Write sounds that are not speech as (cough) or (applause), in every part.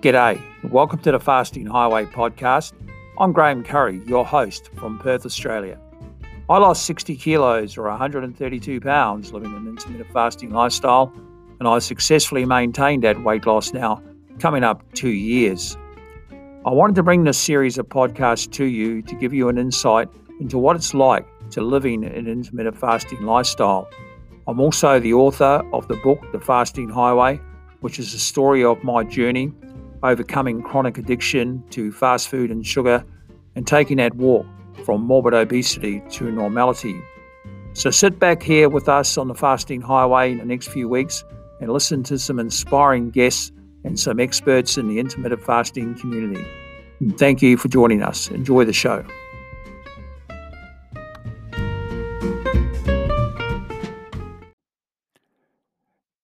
G'day, welcome to the Fasting Highway podcast. I'm Graham Curry, your host from Perth, Australia. I lost 60 kilos or 132 pounds living an intermittent fasting lifestyle, and I successfully maintained that weight loss now, coming up two years. I wanted to bring this series of podcasts to you to give you an insight into what it's like to living an intermittent fasting lifestyle. I'm also the author of the book, The Fasting Highway, which is a story of my journey overcoming chronic addiction to fast food and sugar and taking that walk from morbid obesity to normality. So sit back here with us on the Fasting Highway in the next few weeks and listen to some inspiring guests and some experts in the intermittent fasting community. And thank you for joining us. Enjoy the show.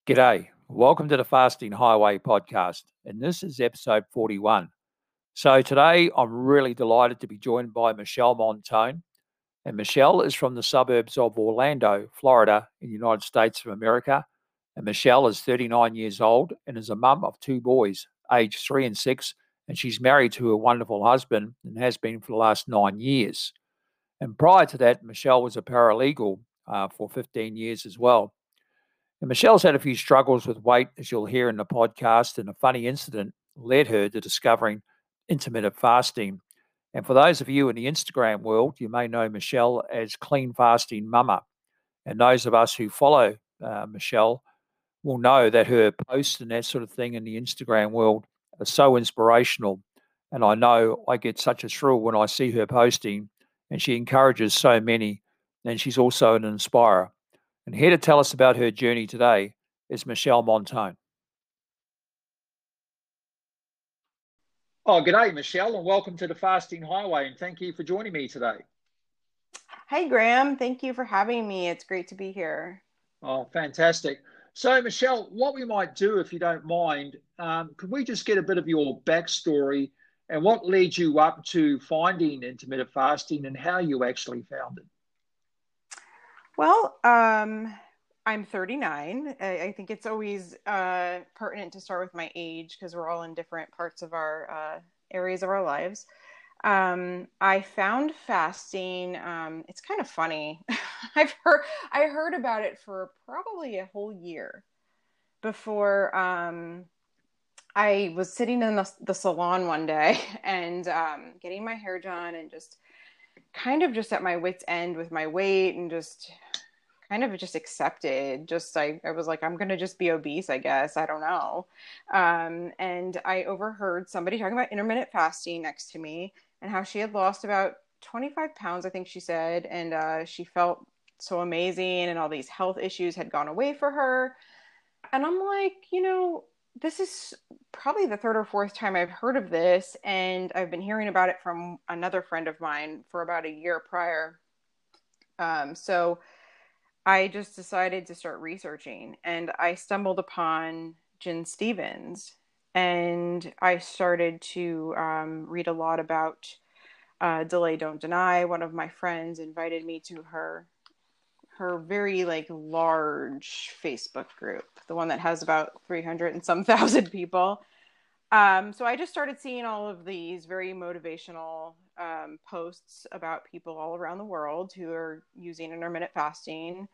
G'day. Welcome to the Fasting Highway podcast, and this is episode 41. So, today I'm really delighted to be joined by Michelle Montone. And Michelle is from the suburbs of Orlando, Florida, in the United States of America. And Michelle is 39 years old and is a mum of two boys, aged three and six. And she's married to a wonderful husband and has been for the last nine years. And prior to that, Michelle was a paralegal uh, for 15 years as well. And Michelle's had a few struggles with weight, as you'll hear in the podcast, and a funny incident led her to discovering intermittent fasting. And for those of you in the Instagram world, you may know Michelle as Clean Fasting Mama. And those of us who follow uh, Michelle will know that her posts and that sort of thing in the Instagram world are so inspirational. And I know I get such a thrill when I see her posting, and she encourages so many. And she's also an inspirer. And here to tell us about her journey today is Michelle Montone. Oh, good day, Michelle, and welcome to the Fasting Highway. And thank you for joining me today. Hey, Graham. Thank you for having me. It's great to be here. Oh, fantastic. So, Michelle, what we might do, if you don't mind, um, could we just get a bit of your backstory and what led you up to finding intermittent fasting and how you actually found it? Well, um, I'm 39. I, I, think it's always uh, pertinent to start with my age because we're all in different parts of our uh, areas of our lives. Um, I found fasting. Um, it's kind of funny. (laughs) I've heard I heard about it for probably a whole year before um, I was sitting in the, the salon one day (laughs) and um, getting my hair done and just kind of just at my wits end with my weight and just kind of just accepted just I, I was like i'm gonna just be obese i guess i don't know um, and i overheard somebody talking about intermittent fasting next to me and how she had lost about 25 pounds i think she said and uh, she felt so amazing and all these health issues had gone away for her and i'm like you know this is probably the third or fourth time I've heard of this, and I've been hearing about it from another friend of mine for about a year prior. Um, so I just decided to start researching and I stumbled upon Gin Stephens and I started to um, read a lot about uh, Delay Don't Deny. One of my friends invited me to her her very like large Facebook group, the one that has about 300 and some thousand people. Um, so I just started seeing all of these very motivational um, posts about people all around the world who are using intermittent fasting.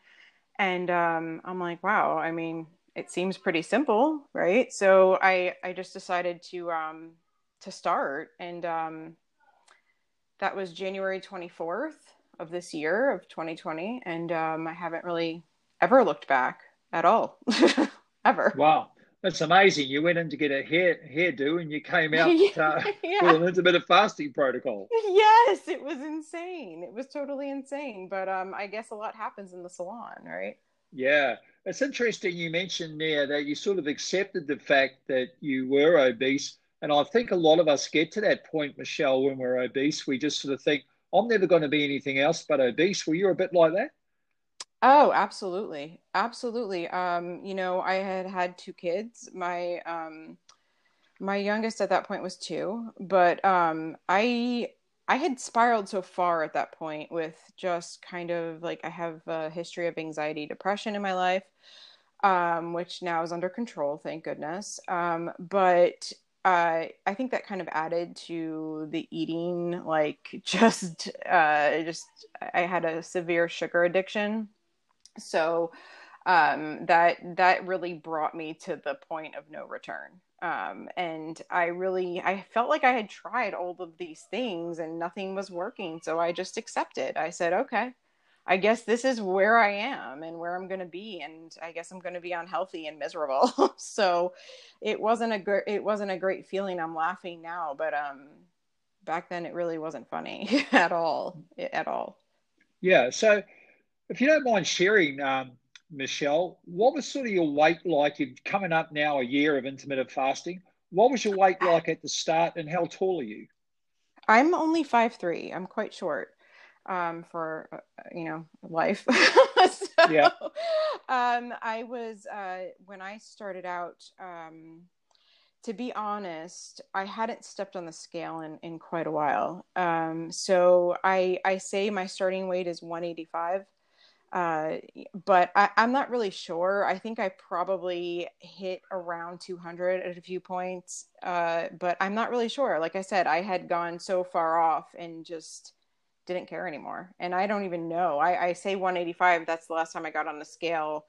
And um, I'm like, wow, I mean, it seems pretty simple, right? So I, I just decided to, um, to start. And um, that was January 24th of this year of 2020. And um, I haven't really ever looked back at all, (laughs) ever. Wow. That's amazing. You went in to get a hair hairdo and you came (laughs) out uh, yeah. with an intermittent fasting protocol. Yes, it was insane. It was totally insane. But um, I guess a lot happens in the salon, right? Yeah. It's interesting you mentioned there that you sort of accepted the fact that you were obese. And I think a lot of us get to that point, Michelle, when we're obese. We just sort of think, I'm never going to be anything else but obese. Were you a bit like that? Oh, absolutely. Absolutely. Um, you know, I had had two kids. My um my youngest at that point was 2, but um I I had spiraled so far at that point with just kind of like I have a history of anxiety, depression in my life, um, which now is under control, thank goodness. Um, but uh, I think that kind of added to the eating, like (laughs) just, uh, just I had a severe sugar addiction, so um, that that really brought me to the point of no return. Um, and I really I felt like I had tried all of these things and nothing was working, so I just accepted. I said, okay, I guess this is where I am and where I'm going to be, and I guess I'm going to be unhealthy and miserable. (laughs) so it wasn't a good, it wasn't a great feeling. I'm laughing now, but um, back then it really wasn't funny (laughs) at all, at all. Yeah. So, if you don't mind sharing, um, Michelle, what was sort of your weight like? You're coming up now a year of intermittent fasting. What was your weight like at the start, and how tall are you? I'm only five three. I'm quite short um, for uh, you know life. (laughs) so, yeah. Um, I was uh, when I started out. Um, to be honest, I hadn't stepped on the scale in, in quite a while. Um, so I I say my starting weight is 185. Uh, but I, am not really sure. I think I probably hit around 200 at a few points, uh, but I'm not really sure. Like I said, I had gone so far off and just didn't care anymore. And I don't even know. I, I say 185. That's the last time I got on the scale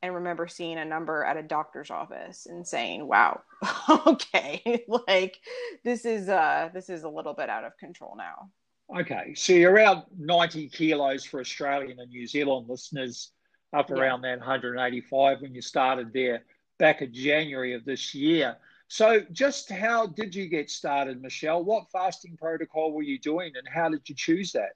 and remember seeing a number at a doctor's office and saying, wow, (laughs) okay, (laughs) like this is, uh, this is a little bit out of control now. Okay. So you're around 90 kilos for Australian and New Zealand listeners up around yeah. that 185 when you started there back in January of this year. So, just how did you get started, Michelle? What fasting protocol were you doing and how did you choose that?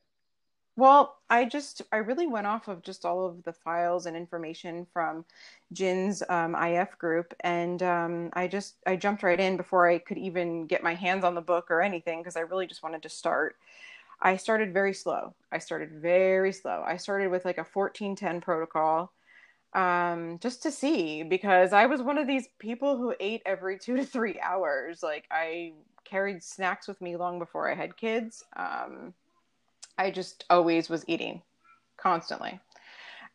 Well, I just, I really went off of just all of the files and information from Gin's um, IF group. And um, I just, I jumped right in before I could even get my hands on the book or anything because I really just wanted to start. I started very slow. I started very slow. I started with like a 1410 protocol um, just to see because I was one of these people who ate every two to three hours. Like I carried snacks with me long before I had kids. Um, I just always was eating constantly.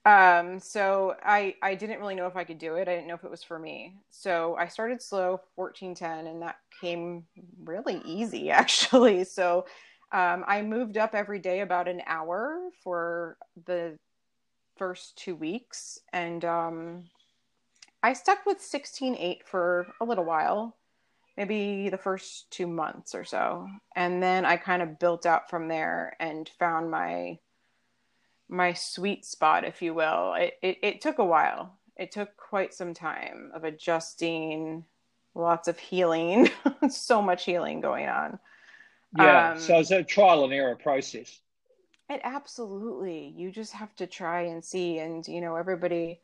Um, so I, I didn't really know if I could do it. I didn't know if it was for me. So I started slow 1410 and that came really easy (laughs) actually. So, um, I moved up every day about an hour for the first two weeks, and um, I stuck with 16.8 for a little while, maybe the first two months or so, and then I kind of built out from there and found my my sweet spot, if you will. It, it, it took a while. It took quite some time of adjusting, lots of healing, (laughs) so much healing going on. Yeah, um, so it's a trial and error process. It absolutely. You just have to try and see. And, you know, everybody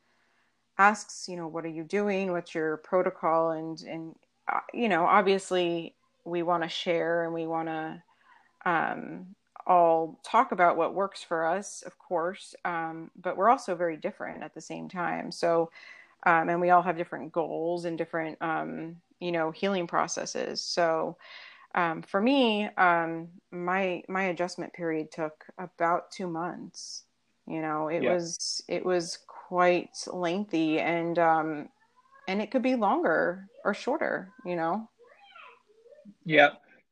asks, you know, what are you doing? What's your protocol? And, and, uh, you know, obviously we want to share and we want to, um, all talk about what works for us, of course, um, but we're also very different at the same time. So, um, and we all have different goals and different, um, you know, healing processes. So, um, for me, um, my my adjustment period took about two months. You know, it yeah. was it was quite lengthy, and um, and it could be longer or shorter. You know. Yeah.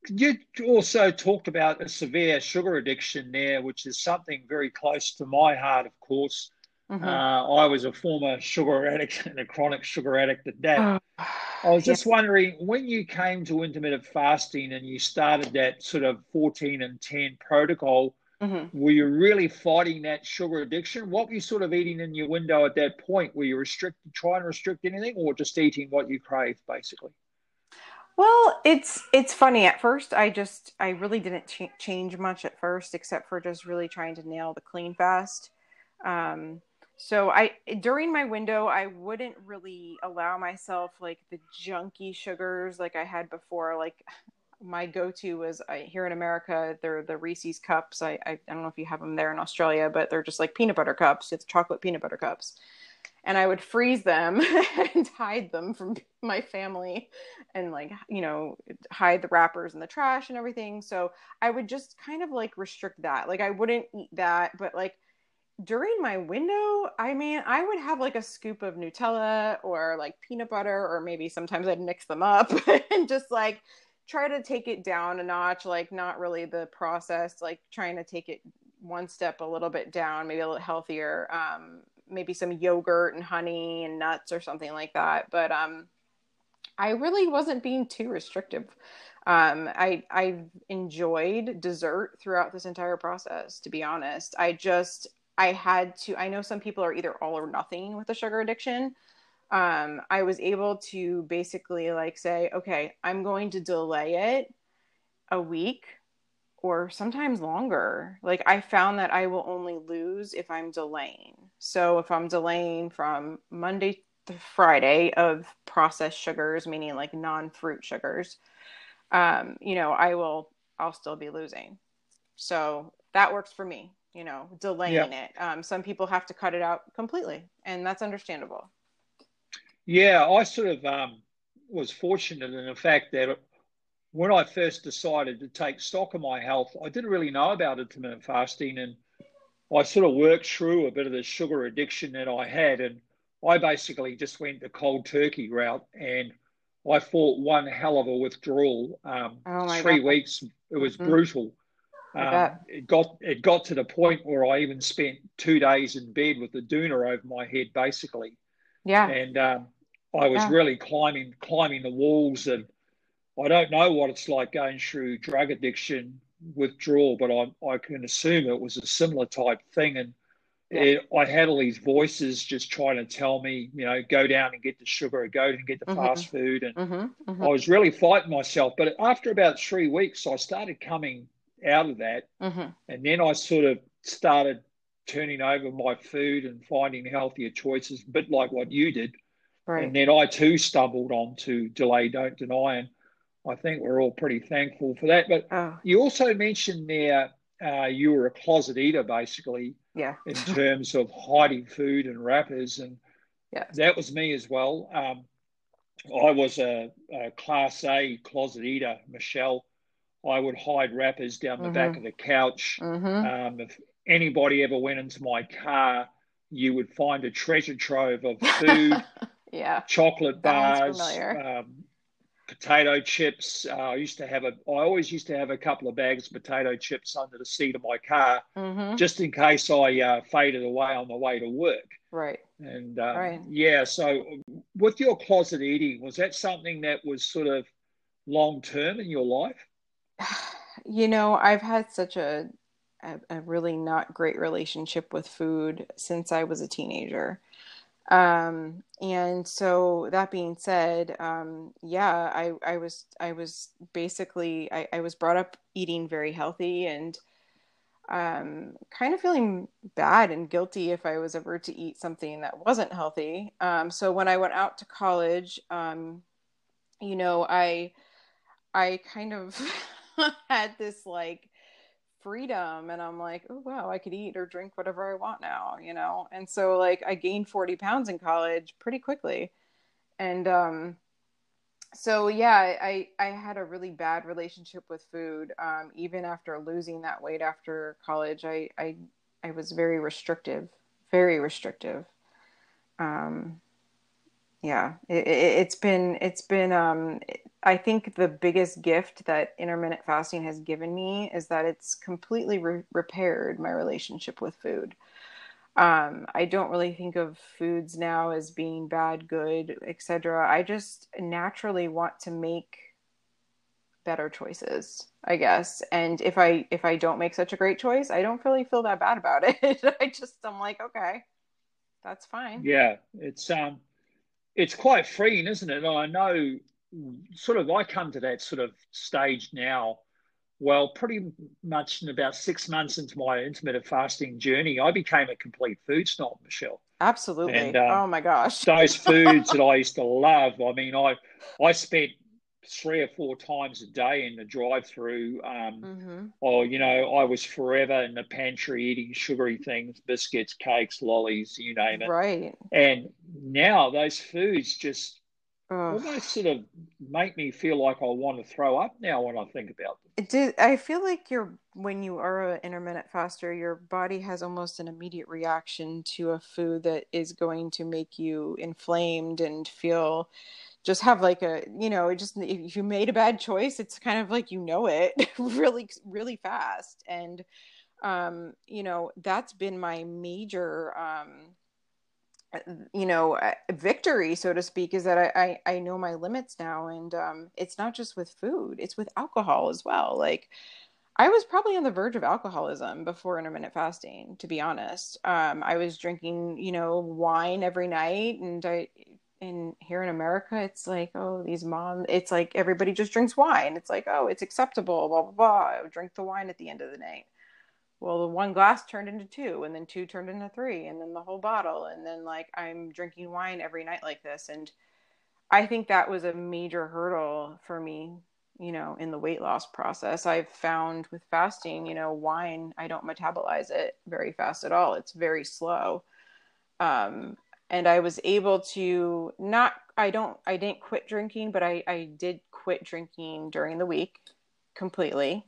You also talked about a severe sugar addiction there, which is something very close to my heart, of course. Mm-hmm. Uh, I was a former sugar addict and a chronic sugar addict at that. Oh. I was just yes. wondering when you came to intermittent fasting and you started that sort of 14 and 10 protocol, mm-hmm. were you really fighting that sugar addiction? What were you sort of eating in your window at that point? Were you restricted, trying to restrict anything, or just eating what you craved, basically? Well, it's it's funny. At first, I just I really didn't ch- change much at first, except for just really trying to nail the clean fast. Um, so i during my window i wouldn't really allow myself like the junky sugars like i had before like (sighs) my go-to was I, here in america they're the reese's cups. I, I, I don't know if you have them there in australia but they're just like peanut butter cups. It's chocolate peanut butter cups. And i would freeze them (laughs) and hide them from my family and like you know hide the wrappers in the trash and everything. So i would just kind of like restrict that. Like i wouldn't eat that but like during my window, I mean, I would have like a scoop of Nutella or like peanut butter, or maybe sometimes I'd mix them up (laughs) and just like try to take it down a notch, like not really the process, like trying to take it one step a little bit down, maybe a little healthier. Um, maybe some yogurt and honey and nuts or something like that. But um, I really wasn't being too restrictive. Um, I I enjoyed dessert throughout this entire process. To be honest, I just I had to. I know some people are either all or nothing with a sugar addiction. Um, I was able to basically like say, okay, I'm going to delay it a week or sometimes longer. Like I found that I will only lose if I'm delaying. So if I'm delaying from Monday to Friday of processed sugars, meaning like non-fruit sugars, um, you know, I will I'll still be losing. So that works for me, you know, delaying it. Um, some people have to cut it out completely, and that's understandable. Yeah, I sort of um, was fortunate in the fact that when I first decided to take stock of my health, I didn't really know about intermittent fasting, and I sort of worked through a bit of the sugar addiction that I had, and I basically just went the cold turkey route, and I fought one hell of a withdrawal. Um, oh three God. weeks, it was mm-hmm. brutal. Um, it got it got to the point where I even spent two days in bed with the doona over my head, basically. Yeah. And um, I was yeah. really climbing climbing the walls and I don't know what it's like going through drug addiction withdrawal, but I, I can assume it was a similar type thing. And yeah. it, I had all these voices just trying to tell me, you know, go down and get the sugar, go and get the mm-hmm. fast food. And mm-hmm. Mm-hmm. I was really fighting myself. But after about three weeks, I started coming out of that. Mm-hmm. And then I sort of started turning over my food and finding healthier choices, a bit like what you did. Right. And then I too stumbled onto delay, don't deny. And I think we're all pretty thankful for that. But oh. you also mentioned there uh, you were a closet eater, basically. Yeah. in terms of hiding food and wrappers, and yeah, that was me as well. Um, I was a, a, class A closet eater, Michelle. I would hide wrappers down the mm-hmm. back of the couch. Mm-hmm. Um, if anybody ever went into my car, you would find a treasure trove of (laughs) food, yeah, chocolate bars, um, potato chips. Uh, I used to have a. I always used to have a couple of bags of potato chips under the seat of my car, mm-hmm. just in case I uh, faded away on the way to work. Right. And uh, right. yeah, so with your closet eating, was that something that was sort of long term in your life? (sighs) You know, I've had such a, a, really not great relationship with food since I was a teenager. Um, and so that being said, um, yeah, I, I was, I was basically, I, I was brought up eating very healthy and, um, kind of feeling bad and guilty if I was ever to eat something that wasn't healthy. Um, so when I went out to college, um, you know, I, I kind of (laughs) (laughs) had this like freedom and i'm like oh wow i could eat or drink whatever i want now you know? And so like i gained 40 pounds in college pretty quickly. And um so yeah i i had a really bad relationship with food um even after losing that weight after college. I i i was very restrictive very restrictive. Um yeah it, it, has been it's been um I think the biggest gift that intermittent fasting has given me is that it's completely re- repaired my relationship with food. Um, I don't really think of foods now as being bad, good, etc. I just naturally want to make better choices, I guess. And if I if I don't make such a great choice, I don't really feel that bad about it. (laughs) I just I'm like, okay, that's fine. Yeah, it's um, it's quite freeing, isn't it? I know sort of I come to that sort of stage now. Well, pretty much in about six months into my intermittent fasting journey, I became a complete food snob, Michelle. Absolutely. And, um, oh my gosh. those foods that I (laughs) used to love. I mean, I I spent three or four times a day in the drive-through. Um, mm-hmm. Or you know, I was forever in the pantry eating sugary things, biscuits, cakes, lollies, you name it. Right. And now those foods just almost sort of make me feel like I want to throw up now when I think about them. It did. I feel like you're when you are an intermittent faster, your body has almost an immediate reaction to a food that is going to make you inflamed and feel just have like a you know it just if you made a bad choice it's kind of like you know it (laughs) really really fast. And um you know that's been my major um you know uh, victory so to speak is that I, I, I know my limits now. And um it's not just with food it's with alcohol as well. Like i was probably on the verge of alcoholism before intermittent fasting to be honest. Um i was drinking you know wine every night and i in here in america it's like oh these moms it's like everybody just drinks wine. It's like oh it's acceptable blah blah blah. Drink the wine at the end of the night. Well the one glass turned into two and then two turned into three and then the whole bottle and then like i'm drinking wine every night like this. And i think that was a major hurdle for me you know in the weight loss process. I've found with fasting you know wine i don't metabolize it very fast at all. It's very slow. Um, and i was able to not i don't i didn't quit drinking but i i did quit drinking during the week completely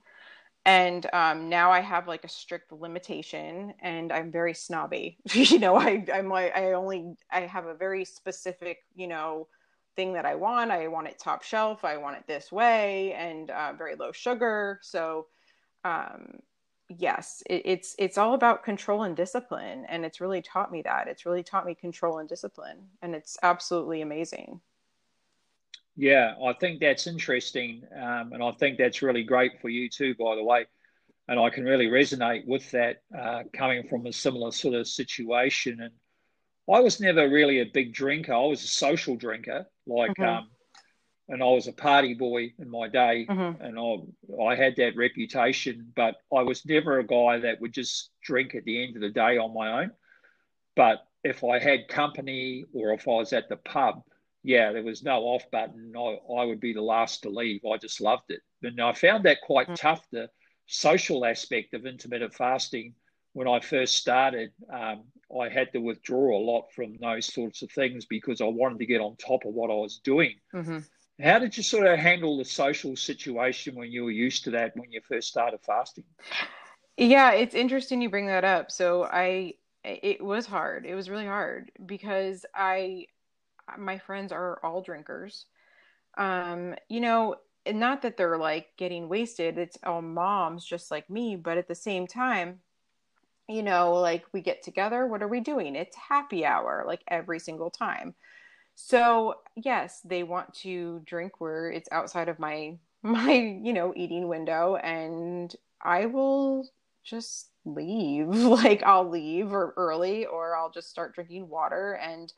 and um, now I have like a strict limitation, and I'm very snobby. (laughs) you know, I I'm like I only I have a very specific you know thing that I want. I want it top shelf. I want it this way, and uh, very low sugar. So, um, yes, it, it's it's all about control and discipline, and it's really taught me that. It's really taught me control and discipline, and it's absolutely amazing. Yeah, I think that's interesting. Um, and I think that's really great for you too, by the way. And I can really resonate with that uh, coming from a similar sort of situation. And I was never really a big drinker. I was a social drinker, like, mm-hmm. um, and I was a party boy in my day. Mm-hmm. And I, I had that reputation, but I was never a guy that would just drink at the end of the day on my own. But if I had company or if I was at the pub, yeah, there was no off button. I, I would be the last to leave. I just loved it. And I found that quite mm. tough, the social aspect of intermittent fasting. When I first started, um, I had to withdraw a lot from those sorts of things because I wanted to get on top of what I was doing. Mm-hmm. How did you sort of handle the social situation when you were used to that when you first started fasting? Yeah, it's interesting you bring that up. So I it was hard. It was really hard because I my friends are all drinkers. Um, you know, not that they're like getting wasted, it's all moms just like me, but at the same time, you know, like we get together, what are we doing? It's happy hour like every single time. So, yes, they want to drink where it's outside of my (laughs) my, you know, eating window and I will just leave. (laughs) Like I'll leave or early or I'll just start drinking water and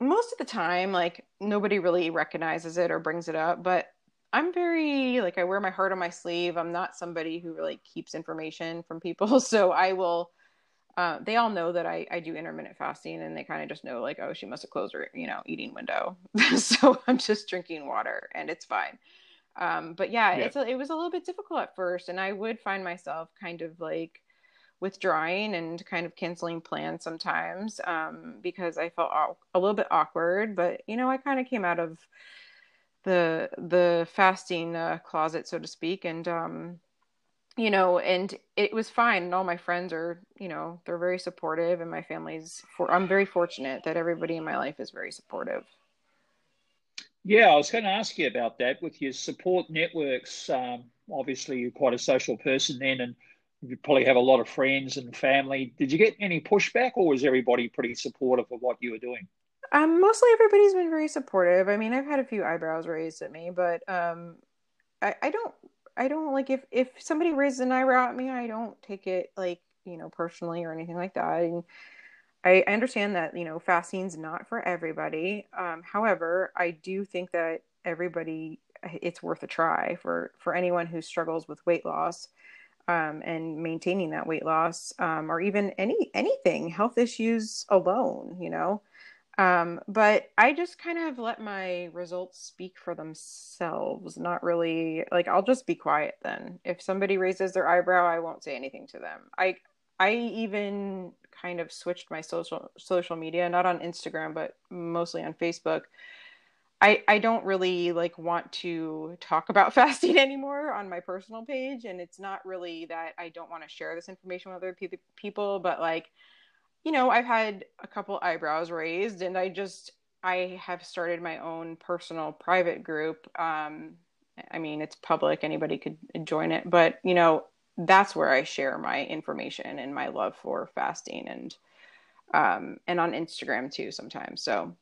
most of the time like nobody really recognizes it or brings it up but i'm very like i wear my heart on my sleeve i'm not somebody who really keeps information from people (laughs) so i will uh, they all know that I, I do intermittent fasting and they kind of just know like oh she must have closed her you know eating window (laughs) so i'm just drinking water and it's fine um, but yeah, yeah. It's a, it was a little bit difficult at first and i would find myself kind of like withdrawing and kind of canceling plans sometimes um, because I felt a little bit awkward. But you know, I kind of came out of the the fasting uh, closet, so to speak, and um, you know, and it was fine. And all my friends are, you know, they're very supportive, and my family's. For I'm very fortunate that everybody in my life is very supportive. Yeah, I was going to ask you about that with your support networks. Um, obviously, you're quite a social person then, and you probably have a lot of friends and family. Did you get any pushback, or was everybody pretty supportive of what you were doing? Um, mostly everybody's been very supportive. I mean, I've had a few eyebrows raised at me, but um, I, I don't, I don't like if if somebody raises an eyebrow at me, I don't take it like you know personally or anything like that. And I, I understand that you know fasting's not for everybody. Um, however, I do think that everybody it's worth a try for for anyone who struggles with weight loss um, and maintaining that weight loss um, or even any anything health issues alone you know um, but i just kind of let my results speak for themselves not really like i'll just be quiet then. If somebody raises their eyebrow i won't say anything to them. I i even kind of switched my social social media not on instagram but mostly on facebook. I, I don't really like want to talk about (laughs) fasting anymore on my personal page and it's not really that I don't want to share this information with other pe- people but like you know I've had a couple eyebrows raised and I just I have started my own personal private group um I mean it's public anybody could join it but you know that's where I share my information and my love for fasting and um and on Instagram too sometimes so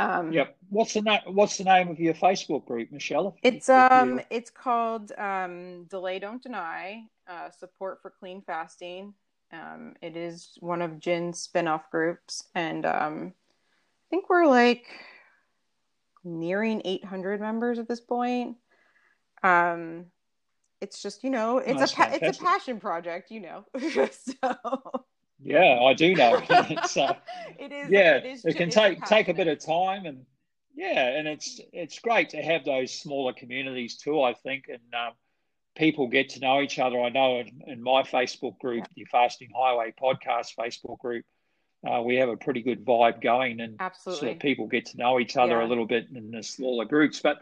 um, yep. What's the name? What's the name of your Facebook group, Michelle? It's um, you... it's called um, Delay Don't Deny uh, Support for Clean Fasting. Um, it is one of Gin's spinoff groups, and um, I think we're like nearing 800 members at this point. Um, it's just you know, it's a pa- it's a passion project, you know. (laughs) so yeah, I do know. (laughs) so, uh, (laughs) it is. Yeah, it, is, it can take take a bit of time, and yeah, and it's it's great to have those smaller communities too. I think, and um, people get to know each other. I know in, in my Facebook group, the Fasting Highway Podcast Facebook group, uh, we have a pretty good vibe going, and Absolutely. so people get to know each other yeah. a little bit in the smaller groups. But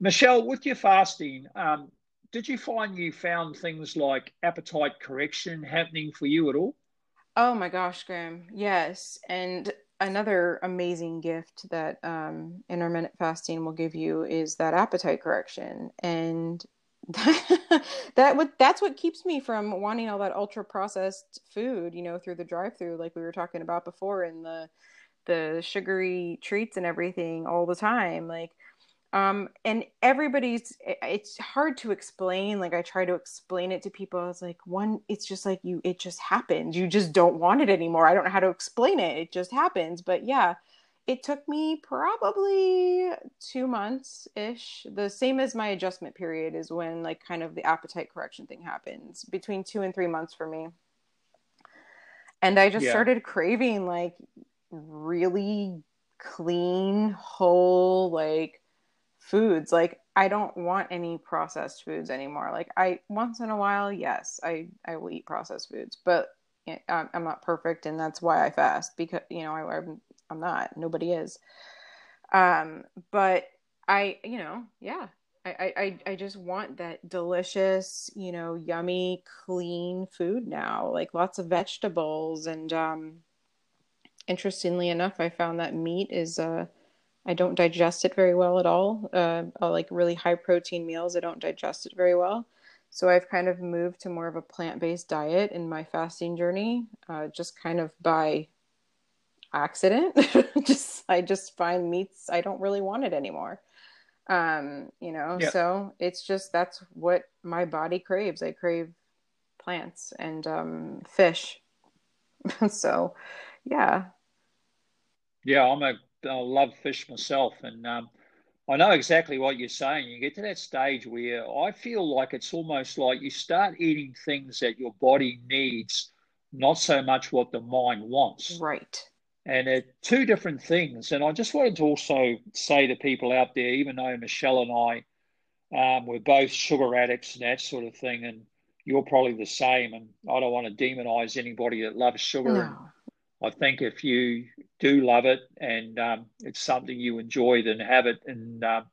Michelle, with your fasting, um, did you find you found things like appetite correction happening for you at all? Oh my gosh, Graham. Yes. And another amazing gift that um, intermittent fasting will give you is that appetite correction. And (laughs) that, would that's what keeps me from wanting all that ultra processed food, you know, through the drive through like we were talking about before in the the sugary treats and everything all the time. Like um and everybody's it's hard to explain like i try to explain it to people it's like one it's just like you it just happens you just don't want it anymore i don't know how to explain it it just happens but yeah it took me probably two months ish the same as my adjustment period is when like kind of the appetite correction thing happens between two and three months for me. And i just yeah. started craving like really clean whole like foods. Like i don't want any processed foods anymore. Like i once in a while yes i i will eat processed foods but eh, i'm not perfect and that's why i fast because you know I, i'm i'm not nobody is um but i you know yeah I, I I just want that delicious, you know, yummy, clean food now. Like lots of vegetables and um interestingly enough, I found that meat is uh I don't digest it very well at all. Uh, like really high protein meals, I don't digest it very well. So I've kind of moved to more of a plant based diet in my fasting journey, uh, just kind of by accident. (laughs) just I just find meats I don't really want it anymore. Um, you know, yeah. so it's just that's what my body craves. I crave plants and um, fish. (laughs) so, yeah. Yeah, I'm a I love fish myself, and um, I know exactly what you're saying. You get to that stage where I feel like it's almost like you start eating things that your body needs, not so much what the mind wants. Right. And it's two different things. And I just wanted to also say to people out there, even though Michelle and I, um, we're both sugar addicts and that sort of thing, and you're probably the same. And I don't want to demonize anybody that loves sugar. No. I think if you do love it and um, it's something you enjoy, then have it. And um,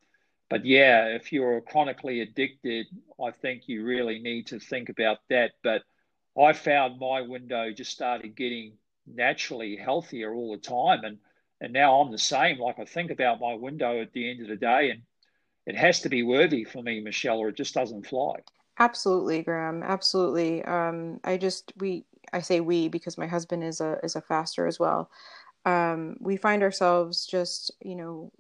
but yeah, if you're chronically addicted, I think you really need to think about that. But I found my window just started getting naturally healthier all the time, and and now I'm the same. Like I think about my window at the end of the day, and it has to be worthy for me, Michelle, or it just doesn't fly. Absolutely, Graham. Absolutely. Um, I just we I say we because my husband is a is a faster as well. Um, we find ourselves just you know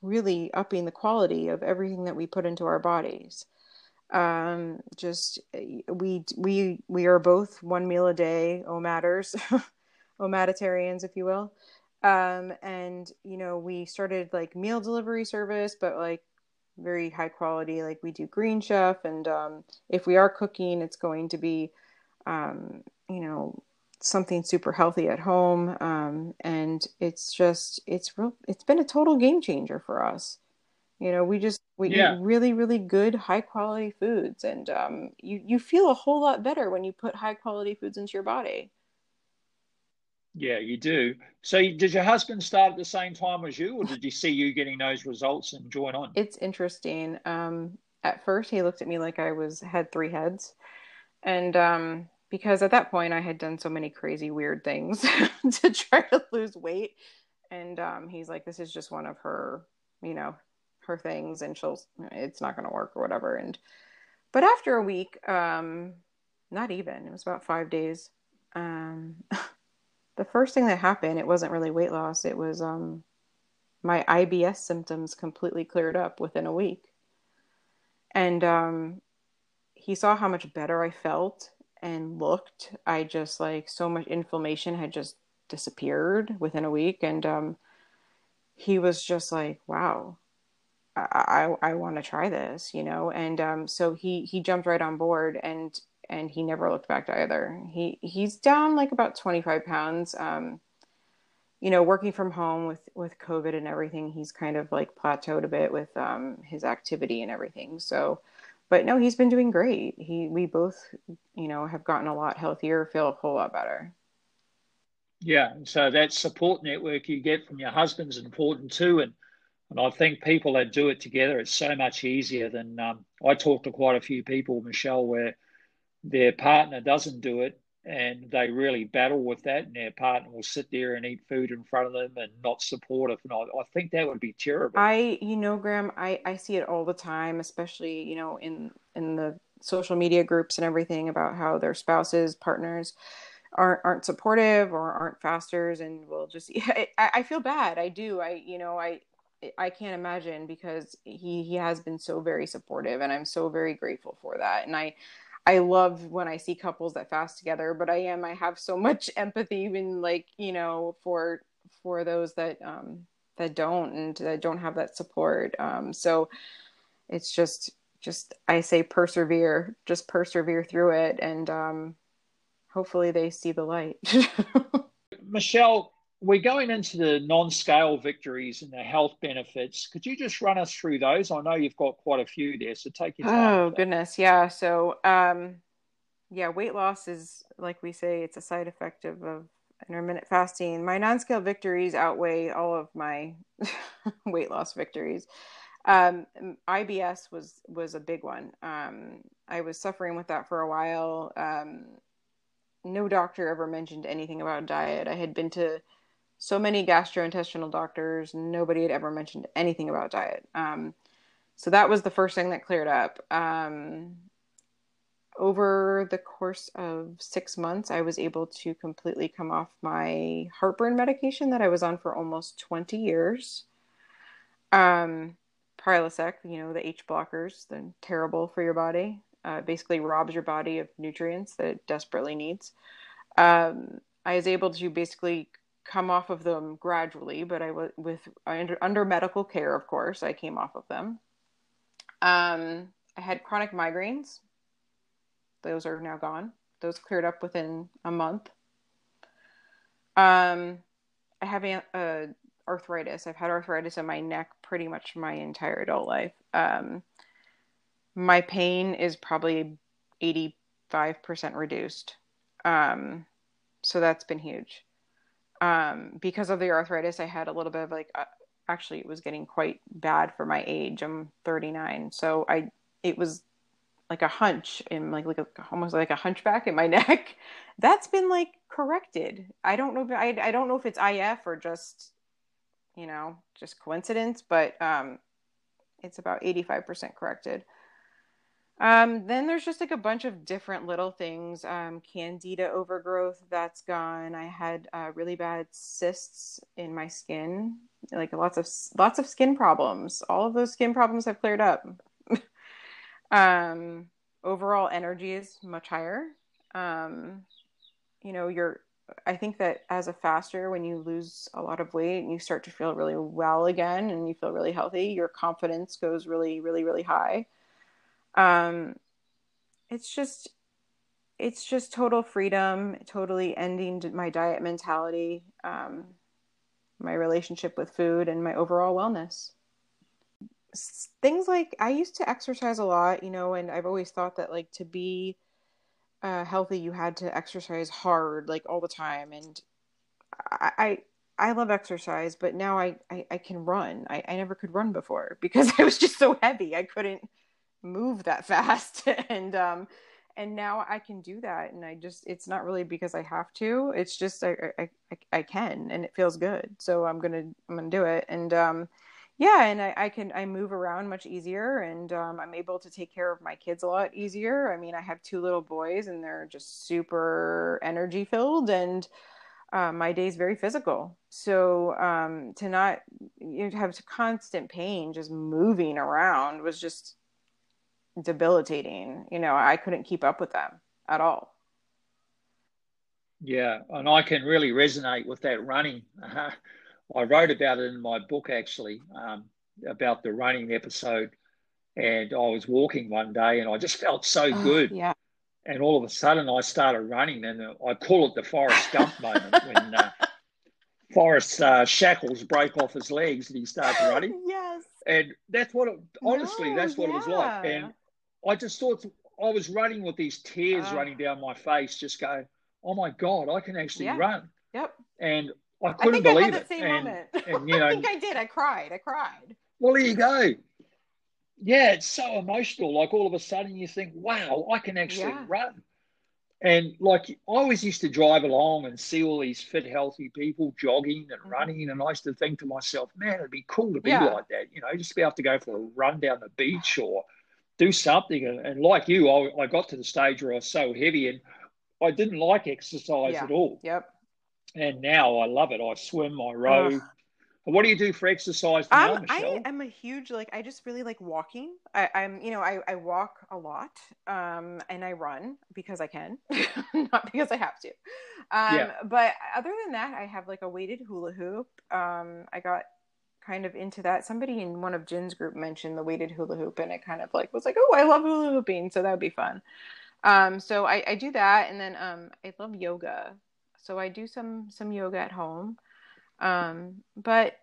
really upping the quality of everything that we put into our bodies. Um, just we we we are both one meal a day OMADers, (laughs) OMADitarians, if you will. Um, and you know we started like meal delivery service, but like very high quality. Like we do Green Chef, and um, if we are cooking, it's going to be um, you know something super healthy at home um, and it's just it's real it's been a total game changer for us you know we just we yeah. eat really really good high quality foods and um, you you feel a whole lot better when you put high quality foods into your body Yeah, you do. So, did your husband start at the same time as you, or did he see you getting those results and join on? It's interesting. Um, at first, he looked at me like I was had three heads, and um, because at that point I had done so many crazy, weird things (laughs) to try to lose weight, and um, he's like, "This is just one of her, you know, her things, and she'll, it's not going to work or whatever." And but after a week, um, not even, it was about five days. Um, (laughs) the first thing that happened, it wasn't really weight loss. It was um, my IBS symptoms completely cleared up within a week. And um, he saw how much better I felt and looked. I just like so much inflammation had just disappeared within a week. And um, he was just like, wow, I, I, I want to try this, you know? And um, so he, he jumped right on board and and he never looked back either. He he's down like about 25 pounds. Um, you know, working from home with with COVID and everything, he's kind of like plateaued a bit with um, his activity and everything. So, but no, he's been doing great. He we both, you know, have gotten a lot healthier, feel a whole lot better. Yeah, and so that support network you get from your husband's important too, and and I think people that do it together, it's so much easier than um, I talk to quite a few people, Michelle, where their partner doesn't do it and they really battle with that and their partner will sit there and eat food in front of them and not support supportive and I, I think that would be terrible. I you know graham I, I see it all the time especially you know in in the social media groups and everything about how their spouses partners aren't aren't supportive or aren't fasters and will just (laughs) I, I feel bad. I do. I you know i I can't imagine because he he has been so very supportive and I'm so very grateful for that. And I I love when I see couples that fast together, but I am I have so much (laughs) empathy even like, you know, for for those that um that don't and that don't have that support. Um so it's just just I say persevere, just persevere through it and um hopefully they see the light. (laughs) Michelle, we're going into the non-scale victories and the health benefits. Could you just run us through those? I know you've got quite a few there, so take your time. Oh goodness, yeah. So, um, yeah, weight loss is like we say, it's a side effect of, of intermittent fasting. My non-scale victories outweigh all of my (laughs) weight loss victories. Um, IBS was was a big one. Um, I was suffering with that for a while. Um, no doctor ever mentioned anything about diet. I had been to so many gastrointestinal doctors. Nobody had ever mentioned anything about diet. Um, so that was the first thing that cleared up. Um, over the course of six months, I was able to completely come off my heartburn medication that I was on for almost 20 years. Um, Prilosec, you know, the H blockers, they're terrible for your body. Uh, basically robs your body of nutrients that it desperately needs. Um, I was able to basically come off of them gradually, but I was with under, under medical care, of course, I came off of them. Um, I had chronic migraines. Those are now gone. Those cleared up within a month. Um, I have uh, arthritis. I've had arthritis in my neck pretty much my entire adult life. Um, my pain is probably 85% reduced. Um, so that's been huge um, because of the arthritis, I had a little bit of like, uh, actually, it was getting quite bad for my age. I'm 39, so I it was like a hunch in like like a, almost like a hunchback in my (laughs) neck. That's been like corrected. I don't know if I I don't know if it's IF or just you know just coincidence, but um, it's about 85% corrected. Um, then there's just like a bunch of different little things. Um, candida overgrowth, that's gone. I had uh, really bad cysts in my skin, like lots of lots of skin problems. All of those skin problems have cleared up. (laughs) um, overall energy is much higher. Um, you know, you're. I think that as a faster, when you lose a lot of weight and you start to feel really well again, and you feel really healthy, your confidence goes really, really, really high um it's just it's just total freedom totally ending my diet mentality um my relationship with food and my overall wellness things like i used to exercise a lot you know and i've always thought that like to be uh, healthy you had to exercise hard like all the time and I I love exercise, but now I, I, I can run. I, I never could run before (laughs) because I was just so heavy. I couldn't move that (laughs) fast. and um and now I can do that. And I just it's not really because I have to. It's just I I, I, can and it feels good. So I'm gonna I'm gonna do it. And um yeah, and I, I can I move around much easier and um, I'm able to take care of my kids a lot easier. I mean I have two little boys and they're just super energy filled and uh, my day is very physical. So um, to not you know, have constant pain just moving around was just debilitating. You know, I couldn't keep up with them at all. Yeah, and I can really resonate with that running. Uh, (laughs) I wrote about it in my book actually um, about the running episode. And I was walking one day and I just felt so oh, good. Yeah and all of a sudden I started running, and I call it the Forrest Gump (laughs) moment when uh, Forrest uh, shackles break off his legs and he starts running. (laughs) Yes, and that's what it, honestly no, that's what yeah. it was like, and I just thought I was running with these tears uh, running down my face, just go, oh my god, I can actually yeah. run. Yep, and I couldn't I believe I it. and, and, you (laughs) know, I think I did. I cried. I cried. Well, there you go yeah, it's so emotional. Like all of a sudden you think, wow, I can actually yeah. run. And like I always used to drive along and see all these fit, healthy people jogging and mm-hmm. running. And I used to think to myself, man, it'd be cool to be yeah. like that. You know, just be able to go for a run down the beach or do something. And, and like you, I, I, got to the stage where I was so heavy and I didn't like exercise yeah. at all. Yep. And now I love it. I swim, I row. What do you do for exercise now, um, Michelle? I am a huge like. I just really like walking. I, am you know, I, I walk a lot, um, and I run because I can, (laughs) not because I have to. Um, yeah. But other than that, I have like a weighted hula hoop. Um, I got kind of into that. Somebody in one of Gin's group mentioned the weighted hula hoop, and it kind of like was like, oh, I love hula hooping, so that would be fun. Um, so I, I do that, and then um, I love yoga. So I do some some yoga at home. Um, but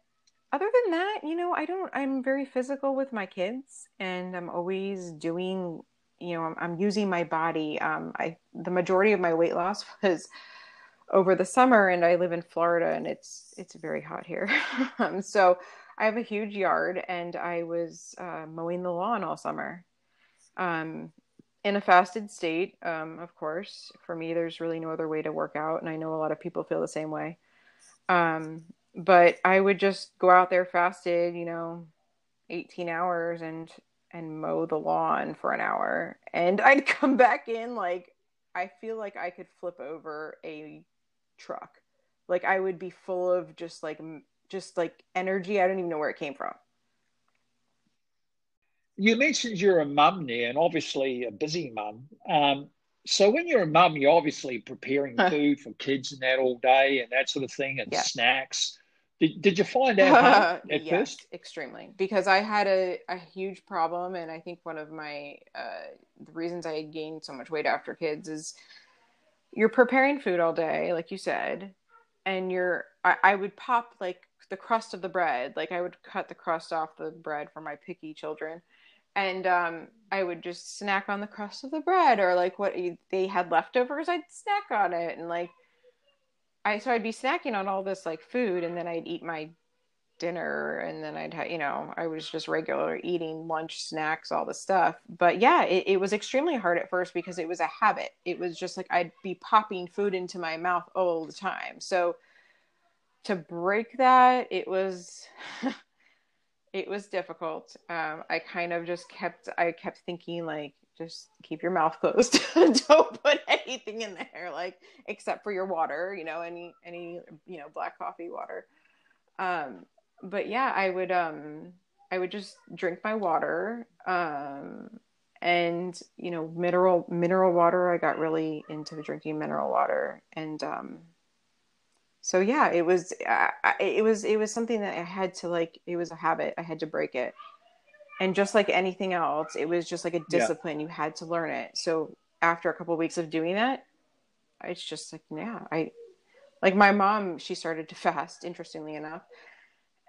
other than that, you know, I don't, I'm very physical with my kids and I'm always doing, you know, I'm, I'm using my body. Um, I, the majority of my weight loss (laughs) was over the summer and I live in Florida and it's, it's very hot here. (laughs) um, so I have a huge yard and I was uh, mowing the lawn all summer. Um, in a fasted state, um, of course, for me, there's really no other way to work out. And I know a lot of people feel the same way. Um, but I would just go out there fasted, you know, 18 hours and and mow the lawn for an hour and I'd (laughs) come back in like I feel like I could flip over a truck. Like I would be full of just like just like energy. I don't even know where it came from. You mentioned you're a mum now, and obviously a busy mum. Um, so when you're a mum, you're obviously preparing food for kids and that all day and that sort of thing, and yeah. snacks. Did, did you find that (laughs) hard at yes, first? extremely. Because I had a, a huge problem, and I think one of my uh, the reasons I gained so much weight after kids is you're preparing food all day, like you said, and you're I, I would pop like the crust of the bread, like I would cut the crust off the bread for my picky children, and um, I would just snack on the crust of the bread, or like what they had leftovers, I'd snack on it, and like I so I'd be snacking on all this like food, and then I'd eat my dinner, and then I'd have you know I was just regular eating lunch, snacks, all the stuff. But yeah, it, it was extremely hard at first because it was a habit. It was just like I'd be popping food into my mouth all the time. So to break that, it was. (laughs) it was difficult. Um, I kind of just kept I kept thinking like just keep your mouth closed. (laughs) Don't put anything in there, like except for your water, you know, any any you know black coffee water. Um, but yeah, I would um I would just drink my water. Um, and you know mineral mineral water. I got really into drinking mineral water, and um, so yeah, it was uh, it was it was something that I had to like. It was a habit. I had to break it and just like anything else it was just like a discipline yeah. you had to learn it so after a couple of weeks of doing that it's just like yeah i like my mom she started to (laughs) fast interestingly enough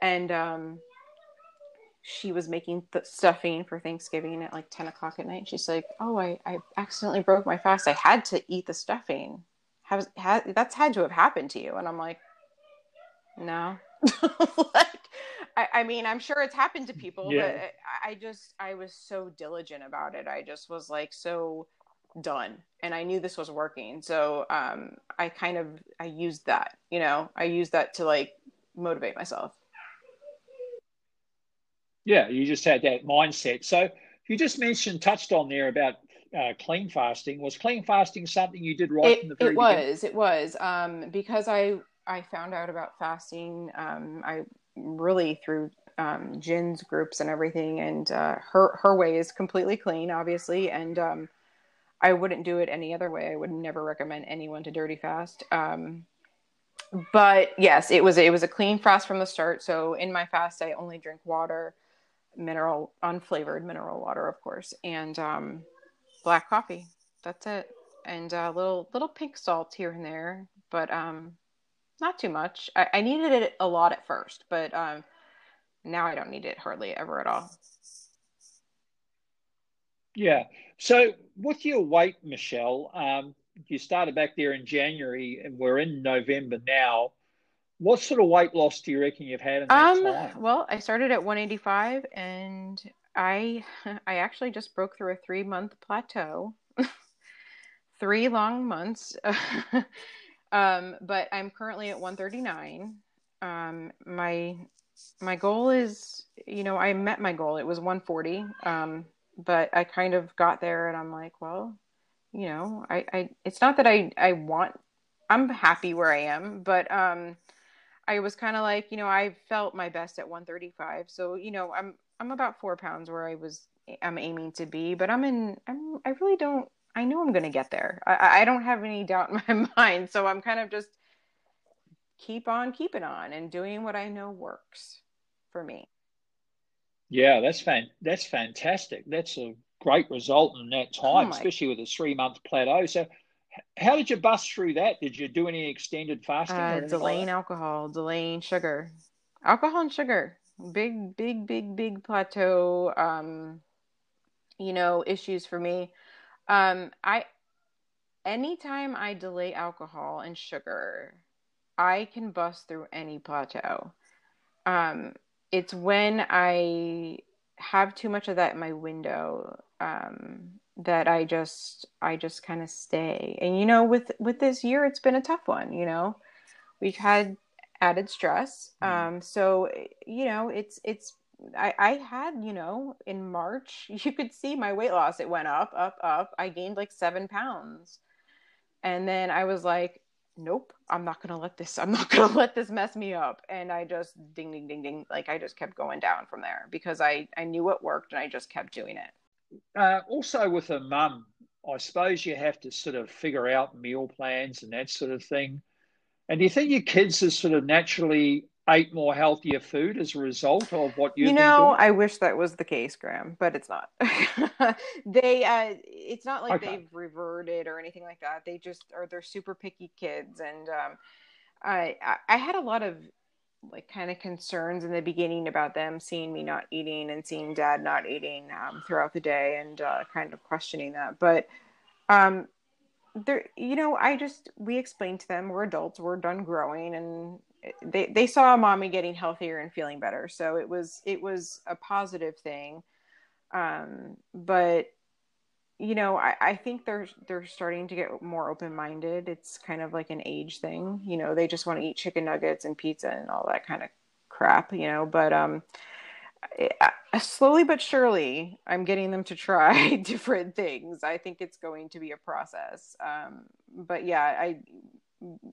and um she was making th- stuffing for thanksgiving at like 10 o'clock at night she's like oh i i accidentally broke my fast i had to eat the stuffing has, has that's had to have happened to you and i'm like No. (laughs) like, I, I, mean, I'm sure it's happened to people, yeah. but I, I just, I was so diligent about it. I just was like so done and I knew this was working. So um, I kind of, I used that, you know, I used that to like motivate myself. Yeah, you just had that mindset. So you just mentioned, touched on there about uh, clean fasting. Was clean fasting something you did right it, from the very It beginning? was. It was um, because I I found out about fasting. Um, I really through um, Gin's groups and everything, and uh, her her way is completely clean, obviously, and um, I wouldn't do it any other way. I would never recommend anyone to dirty fast. Um, but yes, it was it was a clean fast from the start. So in my fast, I only drink water, mineral unflavored mineral water, of course, and um, black coffee. That's it, and a uh, little little pink salt here and there, but um, not too much. I, I needed it a lot at first, but um, now I don't need it hardly ever at all. Yeah. So with your weight, Michelle, um, you started back there in January, and we're in November now. What sort of weight loss do you reckon you've had in that um, time? Well, I started at 185, and I (laughs) I actually just broke through a three month plateau, (laughs) three long months. (laughs) um, but I'm currently at 139. Um, my my goal is, you know, I met my goal. It was 140. Um, but I kind of got there, and I'm like, well, you know, I, I it's not that I I want. I'm happy where I am, but um, I was kind of like, you know, I felt my best at 135. So, you know, I'm I'm about four pounds where I was I'm aiming to be, but I'm in I'm I really don't I know I'm gonna get there. I, I don't have any doubt in my (laughs) mind. So I'm kind of just keep on keeping on and doing what I know works for me. Yeah, that's fan that's fantastic. That's a great result in that oh time, oh especially with a three month plateau. So how did you bust through that? Did you do any extended fasting? Uh, delaying like alcohol, delaying sugar, alcohol and sugar big, big, big, big plateau, um, you know, issues for me. Um, I, anytime I delay alcohol and sugar, I can bust through any plateau. Um, it's when I have too much of that in my window um, that I just I just kind of stay. And you know, with with this year, it's been a tough one. You know, we've had added stress. Mm-hmm. Um, so you know, it's it's I, I had you know in March (laughs) you could see my weight loss. It went up, up, up. I gained like seven pounds, and then I was like, nope, I'm not gonna let this. I'm not (laughs) gonna let this mess me up. And I just ding, ding, ding, ding. Like I just kept going down from there because I I knew it worked and I just kept doing it. Uh, also, with a mum, I suppose you have to sort of figure out meal plans and that sort of thing. And do you think your kids have sort of naturally ate more healthier food as a result of what you've you know i wish that was the case graham but it's not (laughs) they uh it's not like okay. they've reverted or anything like that they just are they're super picky kids and um i i had a lot of like kind of concerns in the beginning about them seeing me not eating and seeing dad not eating um, throughout the day and uh, kind of questioning that. But um there you know i just we explained to them we're adults we're done growing and they they saw mommy getting healthier and feeling better. So it was it was a positive thing. Um but you know I, I think they're they're starting to get more open-minded. It's kind of like an age thing you know they just want to eat chicken nuggets and pizza and all that kind of crap you know but um slowly but surely i'm getting them to try (laughs) different things. I think it's going to be a process um, but yeah i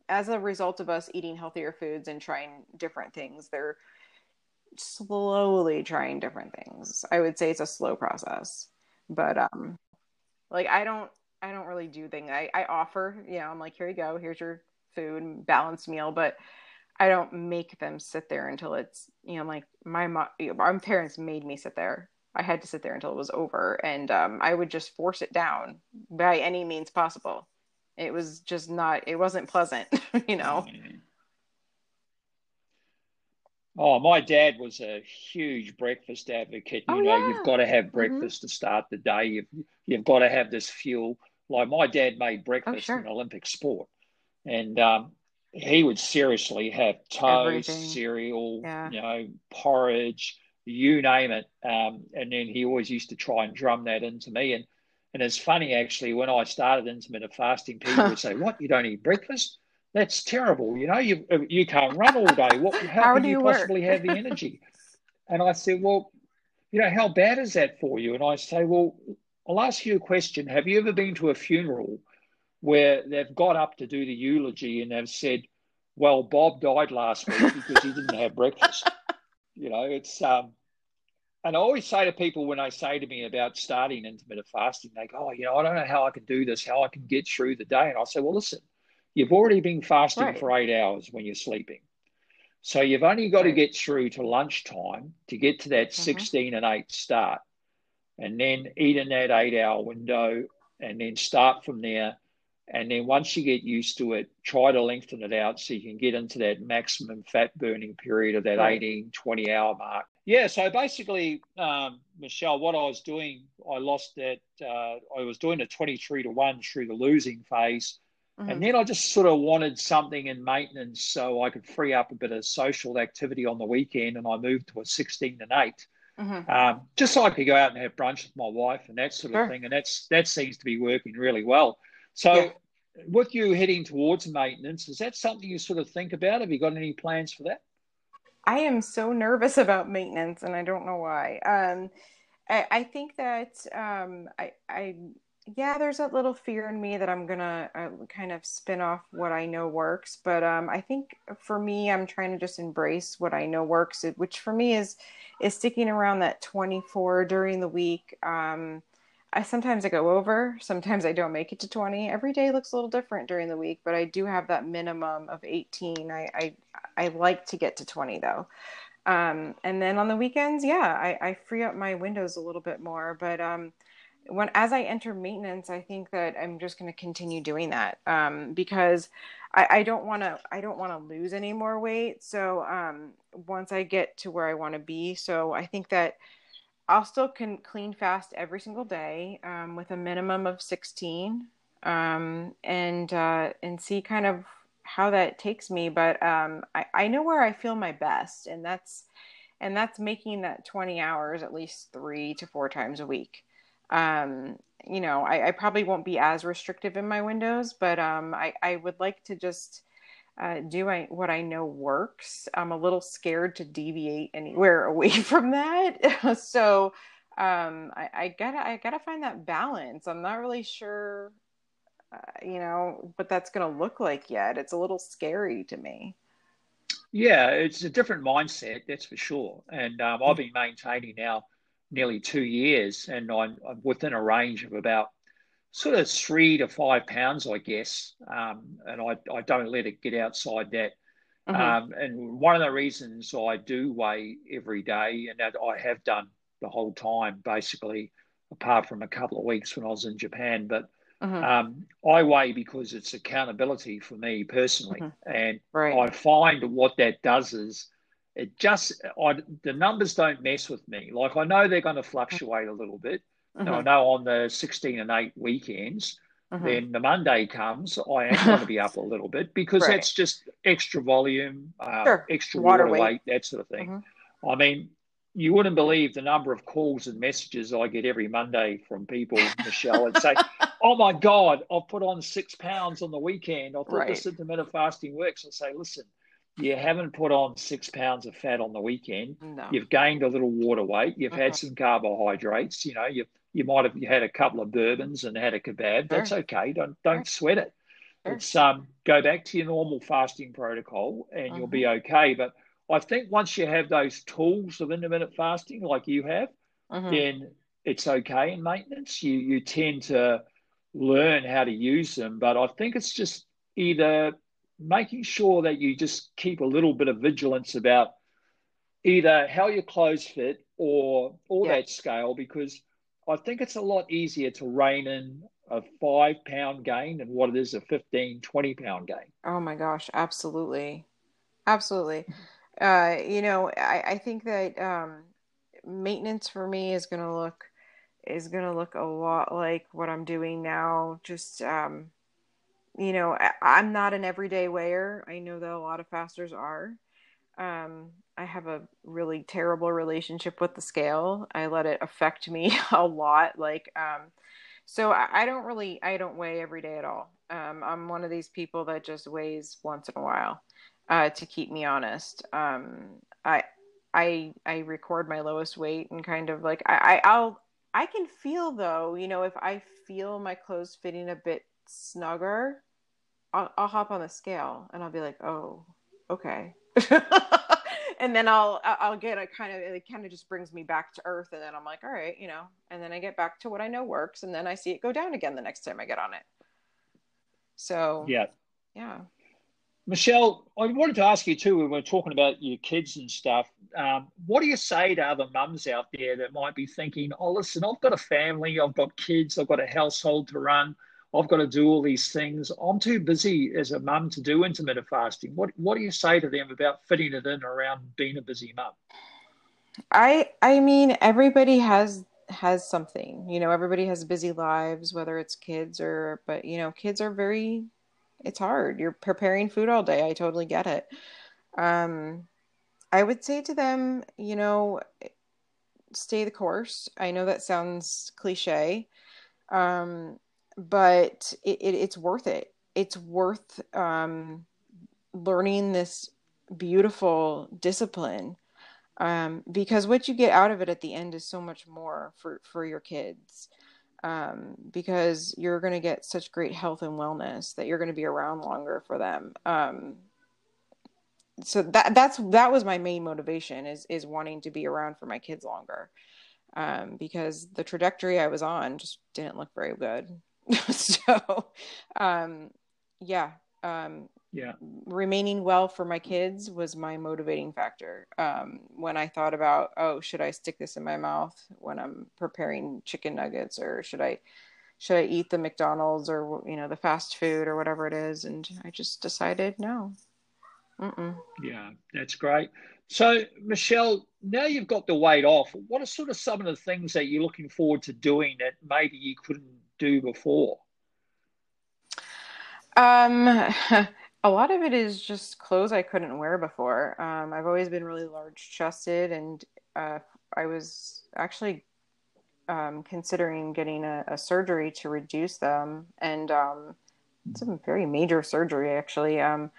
as a result of us eating healthier foods and trying different things they're slowly trying different things. I would say it's a slow process but um like i don't i don't really do things i, I offer you know i'm like here you go here's your food balanced meal but I don't make them sit there until it's you know like my mom, my parents made me sit there. I had to sit there until it was over, and um, I would just force it down by any means possible. It was just not. It wasn't pleasant, (laughs) you know. Oh, my dad was a huge breakfast advocate. You oh, know, yeah. you've got to have mm-hmm. breakfast mm-hmm. to start the day. You've you've got to have this fuel. Like my dad made oh, breakfast oh, sure. an Olympic sport, and um, he would seriously have toast, Everything. cereal, yeah. you know, porridge, you name it. Um, and then he always used to try and drum that into me. And and it's funny actually when I started intermittent fasting, people would (laughs) say, "What? You don't eat breakfast? That's terrible. You know, you you can't run all day. What? (laughs) How, how can you, you possibly have the energy?" and I said, "Well, you know, how bad is that for you?" And I say, "Well, I'll ask you a question. Have you ever been to a funeral where they've got up to do the eulogy and they've said, well, Bob died last week because he didn't have breakfast. (laughs) You know, it's um, and I always say to people when they say to me about starting intermittent fasting, they go, "Oh, you know, I don't know how I can do this, how I can get through the day." And I say, "Well, listen, you've already been fasting right. for eight hours when you're sleeping, so you've only got right. to get through to lunchtime to get to that mm-hmm. 16 and eight start, and then eat in that eight-hour window, and then start from there." And then once you get used to it, try to lengthen it out so you can get into that maximum fat burning period of that right. 18, 20 hour mark. Yeah, so basically, um, Michelle, what I was doing, I lost that, uh, I was doing a 23 to 1 through the losing phase. Mm-hmm. And then I just sort of wanted something in maintenance so I could free up a bit of social activity on the weekend. And I moved to a 16 and 8. Mm-hmm. Um, just so I could go out and have brunch with my wife and that sort of sure. thing. And that's that seems to be working really well. So, yeah. with you heading towards maintenance, is that something you sort of think about? Have you got any plans for that? I am so nervous (laughs) about maintenance, and I don't know why. Um, I, I, think that um, I, I, yeah, there's that little fear in me that I'm gonna uh, kind of spin off what I know works. But um, I think for me, I'm trying to just embrace what I know works, which for me is is sticking around that 24 during the week. Um, I sometimes I go over, sometimes I don't make it to 20. Every day looks a little different during the week, but I do have that minimum of 18. I I, I like to get to 20 though. Um, and then on the weekends, yeah, I, I free up my windows a little bit more. But um, when as I enter maintenance, I think that I'm just going to continue doing that um, because I, don't want to I don't want to lose any more weight. So um, once I get to where I want to be, so I think that I'll still can clean fast every single day um, with a minimum of 16 um, and uh, and see kind of how that takes me. But um, I, I know where I feel my best, and that's and that's making that 20 hours at least three to four times a week. Um, you know, I, I, probably won't be as restrictive in my windows, but um, I, I would like to just uh, do I, what I know works. I'm a little scared to deviate anywhere (laughs) away from that. (laughs) so um, I, I, gotta I gotta find that balance. I'm not really sure, uh, you know, what that's gonna look like yet. It's a little scary to me. Yeah, it's a different mindset, that's for sure. And um, I've been maintaining now nearly two years, and I'm, I'm within a range of about sort of three to five pounds, I guess. Um, and I, I don't let it get outside that. Mm-hmm. Um, and one of the reasons I do weigh every day, and that I have done the whole time, basically, apart from a couple of weeks when I was in Japan, but mm-hmm. um, I weigh because it's accountability for me personally. Mm-hmm. And right. I find what that does is it just, I, the numbers don't mess with me. Like I know they're going to fluctuate a little bit. Mm-hmm. I know on the 16 and 8 weekends, mm-hmm. then the Monday comes, I am going to be up a little bit because right. that's just extra volume, uh, sure. extra water, water weight. weight. that sort of thing. Mm-hmm. I mean, you wouldn't believe the number of calls and messages I get every Monday from people, Michelle, and say, (laughs) Oh my God, I've put on six pounds on the weekend. I thought right. this intermittent fasting works. I say, Listen, you haven't put on six pounds of fat on the weekend. No. You've gained a little water weight. You've had mm-hmm. some carbohydrates. You know, you've you might have had a couple of bourbons and had a kebab. That's okay. Don't don't sweat it. It's um go back to your normal fasting protocol and you'll be mm-hmm. okay. But I think once you have those tools of intermittent fasting like you have, mm-hmm. then it's okay in maintenance. You you tend to learn how to use them. But I think it's just either making sure that you just keep a little bit of vigilance about either how your clothes fit or or yeah. that scale because I think it's a lot easier to rein in a five pound gain than what it is a 15, 20 pound gain. Oh my gosh, absolutely. Absolutely. Uh, you know, I, I think that um, maintenance for me is going to look is going to look a lot like what I'm doing now. Just um, you know, I, am not an everyday weigher. I know that a lot of fasters are. Um, I have a really terrible relationship with the scale. I let it affect me (laughs) a lot. Like, um, so I, I, don't really, I don't weigh every day at all. Um, I'm one of these people that just weighs once in a while uh, to keep me honest. Um, I, I, I record my lowest weight and kind of like I, I, I'll, I can feel though, you know, if I feel my clothes fitting a bit snugger, I'll, I'll hop on the scale and I'll be like, oh, okay. (laughs) and then I'll I'll get a kind of it kind of just brings me back to earth and then I'm like all right you know and then I get back to what I know works and then I see it go down again the next time I get on it. So yeah. yeah. Michelle I wanted to ask you too when we are talking about your kids and stuff um, what do you say to other mums out there that might be thinking oh listen I've got a family I've got kids I've got a household to run I've got to do all these things. I'm too busy as a mum to do intermittent fasting. What what do you say to them about fitting it in around being a busy mum? I I mean everybody has has something. You know, everybody has busy lives, whether it's kids or but you know, kids are very it's hard. You're preparing food all day. I totally get it. Um I would say to them, you know, stay the course. I know that sounds cliche. Um but it, it, it's worth it. It's worth um, learning this beautiful discipline um, because what you get out of it at the end is so much more for for your kids um, because you're going to get such great health and wellness that you're going to be around longer for them um, so that that's that was my main motivation is is wanting to be around for my kids longer um, because the trajectory I was on just didn't look very good (laughs) so um yeah um yeah. remaining well for my kids was my motivating factor um when i thought about oh should i stick this in my mouth when i'm preparing chicken nuggets or should i should i eat the mcdonald's or you know the fast food or whatever it is? And i just decided no. Mm-mm. yeah that's great. So michelle now you've got the weight off what are sort of some of the things that you're looking forward to doing that maybe you couldn't do before? Um, (laughs) a lot of it is just clothes I couldn't wear before. Um, I've always been really large chested, and uh, I was actually um, considering getting a, a, surgery to reduce them, and um, it's a very major surgery actually. Um,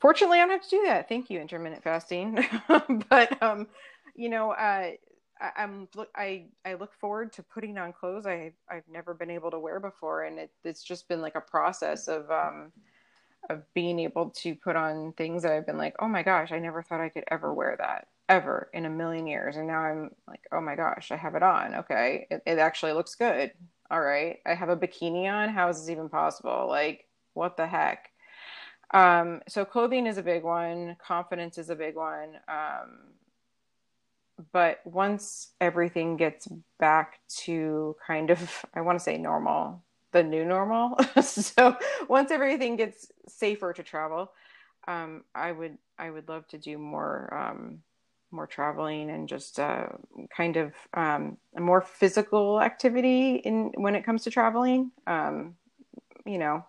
fortunately, I don't have to do that. Thank you, intermittent fasting. (laughs) but um, you know, uh, I, am I I look forward to putting on clothes I I've never been able to wear before, and it, it's just been like a process of um of being able to put on things that I've been like, oh my gosh, I never thought I could ever wear that ever in a million years, and now I'm like, oh my gosh, I have it on. Okay, it, it actually looks good. All right, I have a bikini on. How is this even possible? Like, what the heck? Um, so clothing is a big one. Confidence is a big one. Um, but once everything gets back to kind of i want to say normal the new normal (laughs) so once everything gets safer to travel um, i would i would love to do more um, more traveling and just uh, kind of um, a more physical activity in when it comes to traveling. Um, you know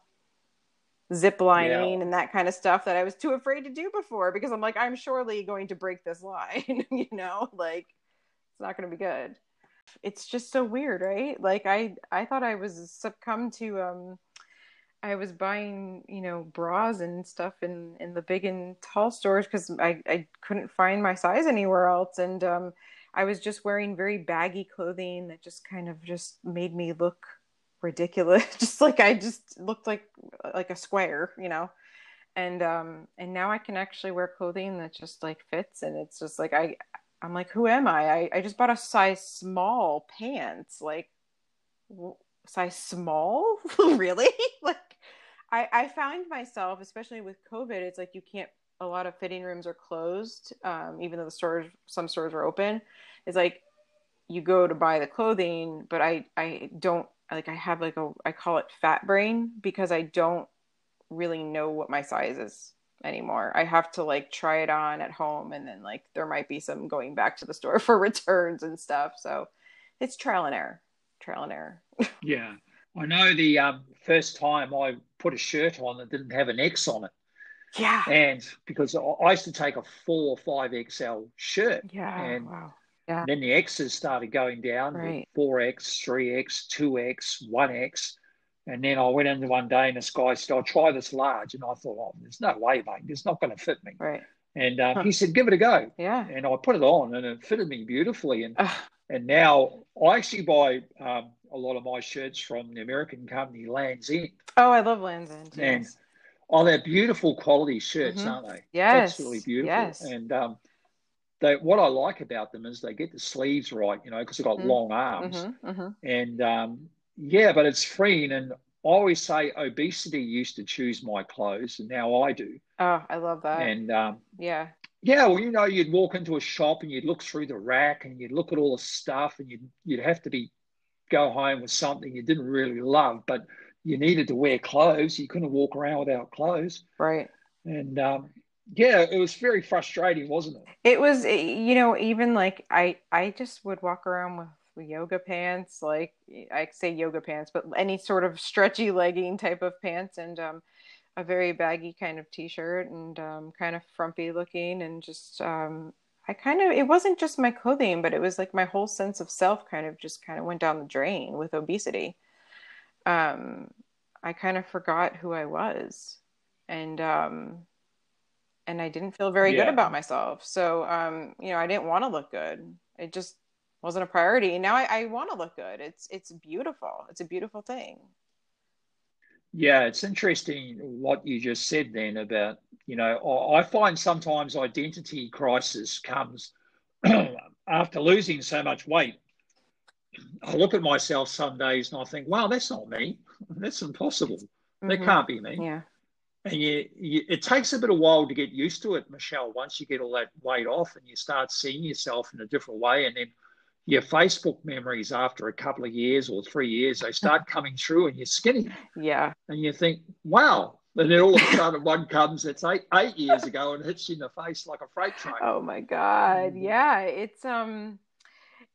zip lining yeah. and that kind of stuff that I was too afraid to do before because I'm like, I'm surely going to break this (laughs) line, (laughs) you know, like it's not going to be good. It's just so weird, right? Like I, I thought I was succumb to, um, I was buying, you know, bras and stuff in, in the big and tall stores because I, I couldn't find my size anywhere else. And, um, I was just wearing very baggy clothing that just kind of just made me look ridiculous. (laughs) Just like i just looked like like a square you know? And um and now i can actually wear clothing that just like fits and it's just like i i'm like who am i? I, I just bought a size small pants like size small? (laughs) Really? (laughs) Like i i found myself especially with covid it's like you can't a lot of fitting rooms are closed um, even though the stores some stores are open. It's like you go to buy the clothing but i i don't like I have like a I call it fat brain because I don't really know what my size is anymore. I have to like try it on at home and then like there might be some going back to the store (laughs) for returns and stuff. So it's trial and error. Trial and error. (laughs) yeah. I know the um, first time I put a shirt on that didn't have an X on it. Yeah. And because I used to take a four or five XL shirt. Yeah. And wow. Yeah. then the X's started going down Right. 4X, 3X, 2X, 1X. And then I went into one day and this guy said, I'll try this large. And I thought, oh, there's no way, mate. It's not going to fit me. Right. And um, Huh. he said, give it a go. Yeah. And I put it on and it fitted me beautifully. And Ugh. and now I actually buy um, a lot of my shirts from the American company Lands End. oh, I love Lands End. And Yes. Oh, they're beautiful quality shirts, Mhm. aren't they? Yes, Absolutely beautiful. yes. And um, they, what I like about them is they get the sleeves right, you know, because they've got Mhm. long arms. Mm-hmm, mm-hmm. And um, yeah, but it's freeing. And I always say obesity used to choose my clothes, and now I do. Oh, I love that. And um, yeah. yeah, well, you know, you'd walk into a shop and you'd look through the rack and you'd look at all the stuff, and you'd you'd have to be go home with something you didn't really love, but you needed to wear clothes. You couldn't walk around without clothes. Right. And um, yeah, it was very frustrating, wasn't it? It was, eh, you know, even like I, I just would walk around with yoga pants, like I say yoga pants, but any sort of stretchy (laughs) legging type of pants, and um, a very baggy kind of t-shirt, and um, kind of frumpy looking, and just um, I kind of it wasn't just my clothing, but it was like my whole sense of self kind of just kind of went down the drain with obesity. Um, I kind of forgot who I was, and um, and I didn't feel very Yeah. good about myself. So, um, you know, I didn't want to look good. It just wasn't a priority. And now I, I want to look good. It's it's beautiful. It's a beautiful thing. Yeah, it's interesting what you just said then about, you know, I find sometimes identity crisis comes (clears throat) after losing so much weight. I look at myself some days and I think, wow, that's not me. That's impossible. That Mhm. can't be me. Yeah. And you, you, it takes a bit of while to get used to it, Michelle. Once you get all that weight off and you start seeing yourself in a different way, and then your Facebook memories after a couple of years or three years, they start (laughs) coming through, and you're skinny, Yeah. and you think, "Wow!" And then all of a sudden, one comes that's eight eight years ago and hits you in the face like a freight train. Oh my God. Mhm. Yeah. It's um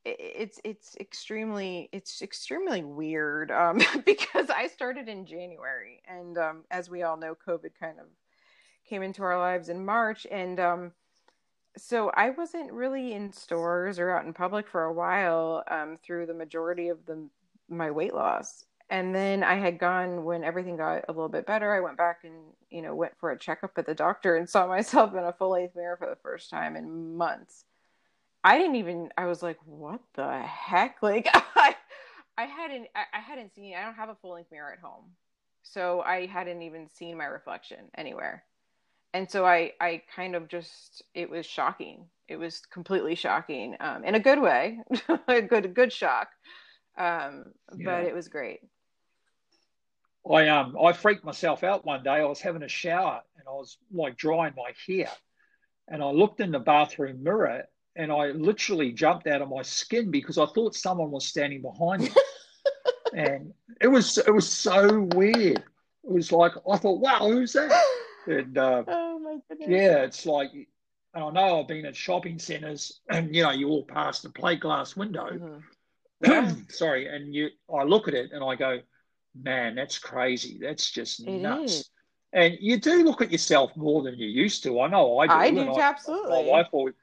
it's it's extremely it's extremely weird um (laughs) because I started in January and um as we all know COVID kind of came into our lives in March and um so I wasn't really in stores or out in public for a while um through the majority of the my weight loss. And then I had gone when everything got a little bit better I went back and you know went for a checkup at the doctor and saw (laughs) myself in a full length mirror for the first time in months I didn't even. I was like, "What the heck?" (laughs) Like, I, I hadn't. I, hadn't seen. I don't have a full length mirror at home, so I hadn't even seen my reflection anywhere, and so I, I kind of just. It was shocking. It was completely shocking, um, in a good way, (laughs) a good, good shock. Um, Yeah. but it was great. I um I freaked myself out one day. I was having a shower and I was like drying my hair, and I looked in the bathroom mirror and I literally jumped out of my skin because I thought someone was standing behind me, (laughs) and it was it was so weird. It was like I thought, wow, who's that? And uh, (laughs) Oh my goodness. yeah, it's like, and I know I've been at shopping centres, and you know, you walk past the plate glass window, Mhm. Yeah. (clears throat) sorry, and you, I look at it and I go, man, that's crazy. That's just It nuts. is. And you do look at yourself more than you used to. I know I do. I do too, absolutely. My wife always,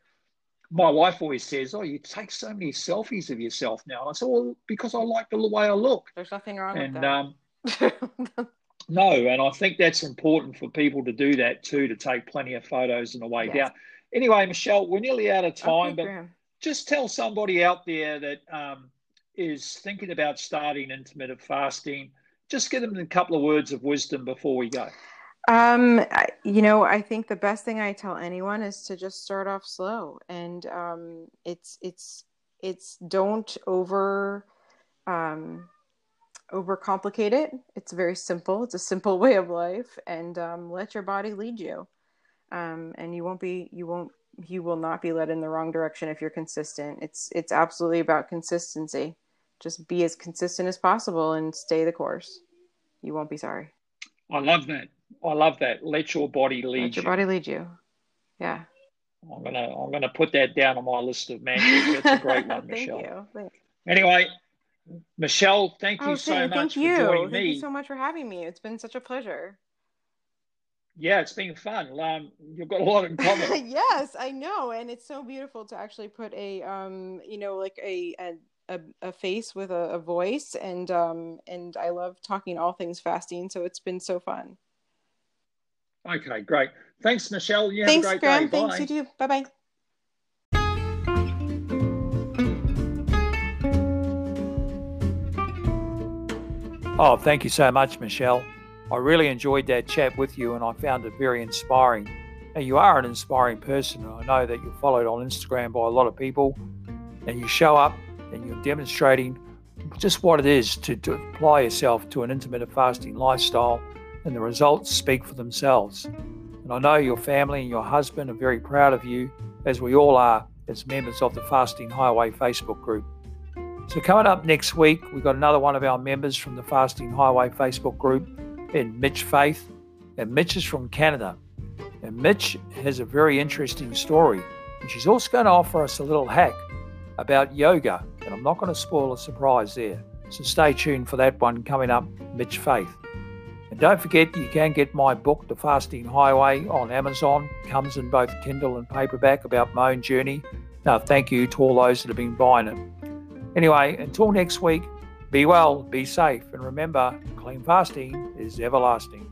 my wife always says, "Oh, you take so many selfies of yourself now." I said, "Well, because I like the way I look." There's nothing wrong And with um, that. (laughs) no, and I think that's important for people to do that too, to take plenty of photos on the way Yes. down. Anyway, Michelle, we're nearly out of time, Okay, but just tell somebody out there that um, is thinking about starting intermittent fasting, just give them a couple of words of wisdom before we go. Um, you know, I think the best thing I tell anyone is to just start off slow, and um, it's it's it's don't over um, overcomplicate it. It's very simple. It's a simple (laughs) way of life, and um, let your body lead you. Um, and you won't be you won't you will not be led in the wrong direction if you're consistent. It's it's absolutely about consistency. Just be as consistent as possible and stay the course. You won't be sorry. I love that. I love that. Let your body lead Let your you. body lead you. Yeah. I'm gonna I'm gonna put that down on my list of mantras. That's a (laughs) great one, Thank Michelle. you. Thank- Anyway, Michelle, thank you oh, so much thank for you. joining thank me. Thank you so much for having me. It's been such a pleasure. Yeah, it's been fun. Um, you've got a lot in common. (laughs) yes, I know, and it's so beautiful to actually put a, um, you know, like a a, a face with a, a voice, and um, and I love talking all things fasting. So it's been so fun. Okay, great. Thanks, Michelle. You Thanks, have a great Graham. day. Thanks, Bye. you too. Bye bye. Oh, thank you so much, Michelle. I really enjoyed that chat with you and I found it very inspiring. Now, you are an inspiring person, and I know that you're followed on Instagram by a lot of people, and you show up and you're demonstrating just what it is to, to apply yourself to an intermittent fasting lifestyle, and the results speak for themselves. And I know your family and your husband are very proud of you, as we all are as members of the Fasting Highway Facebook group. So, coming up next week, we've got another one of our members from the Fasting Highway Facebook group, and Mitch Faith. And Mitch is from Canada. And Mitch has a very interesting story. And she's also going to offer us a little hack about yoga. And I'm not going to spoil a surprise there. So, stay tuned for that one coming up, Mitch Faith. And don't forget, you can get my book, The Fasting Highway, on Amazon. It comes in both Kindle and paperback about my own journey. Now, thank you to all those that have been buying it. Anyway, until next week, be well, be safe, and remember, clean fasting is everlasting.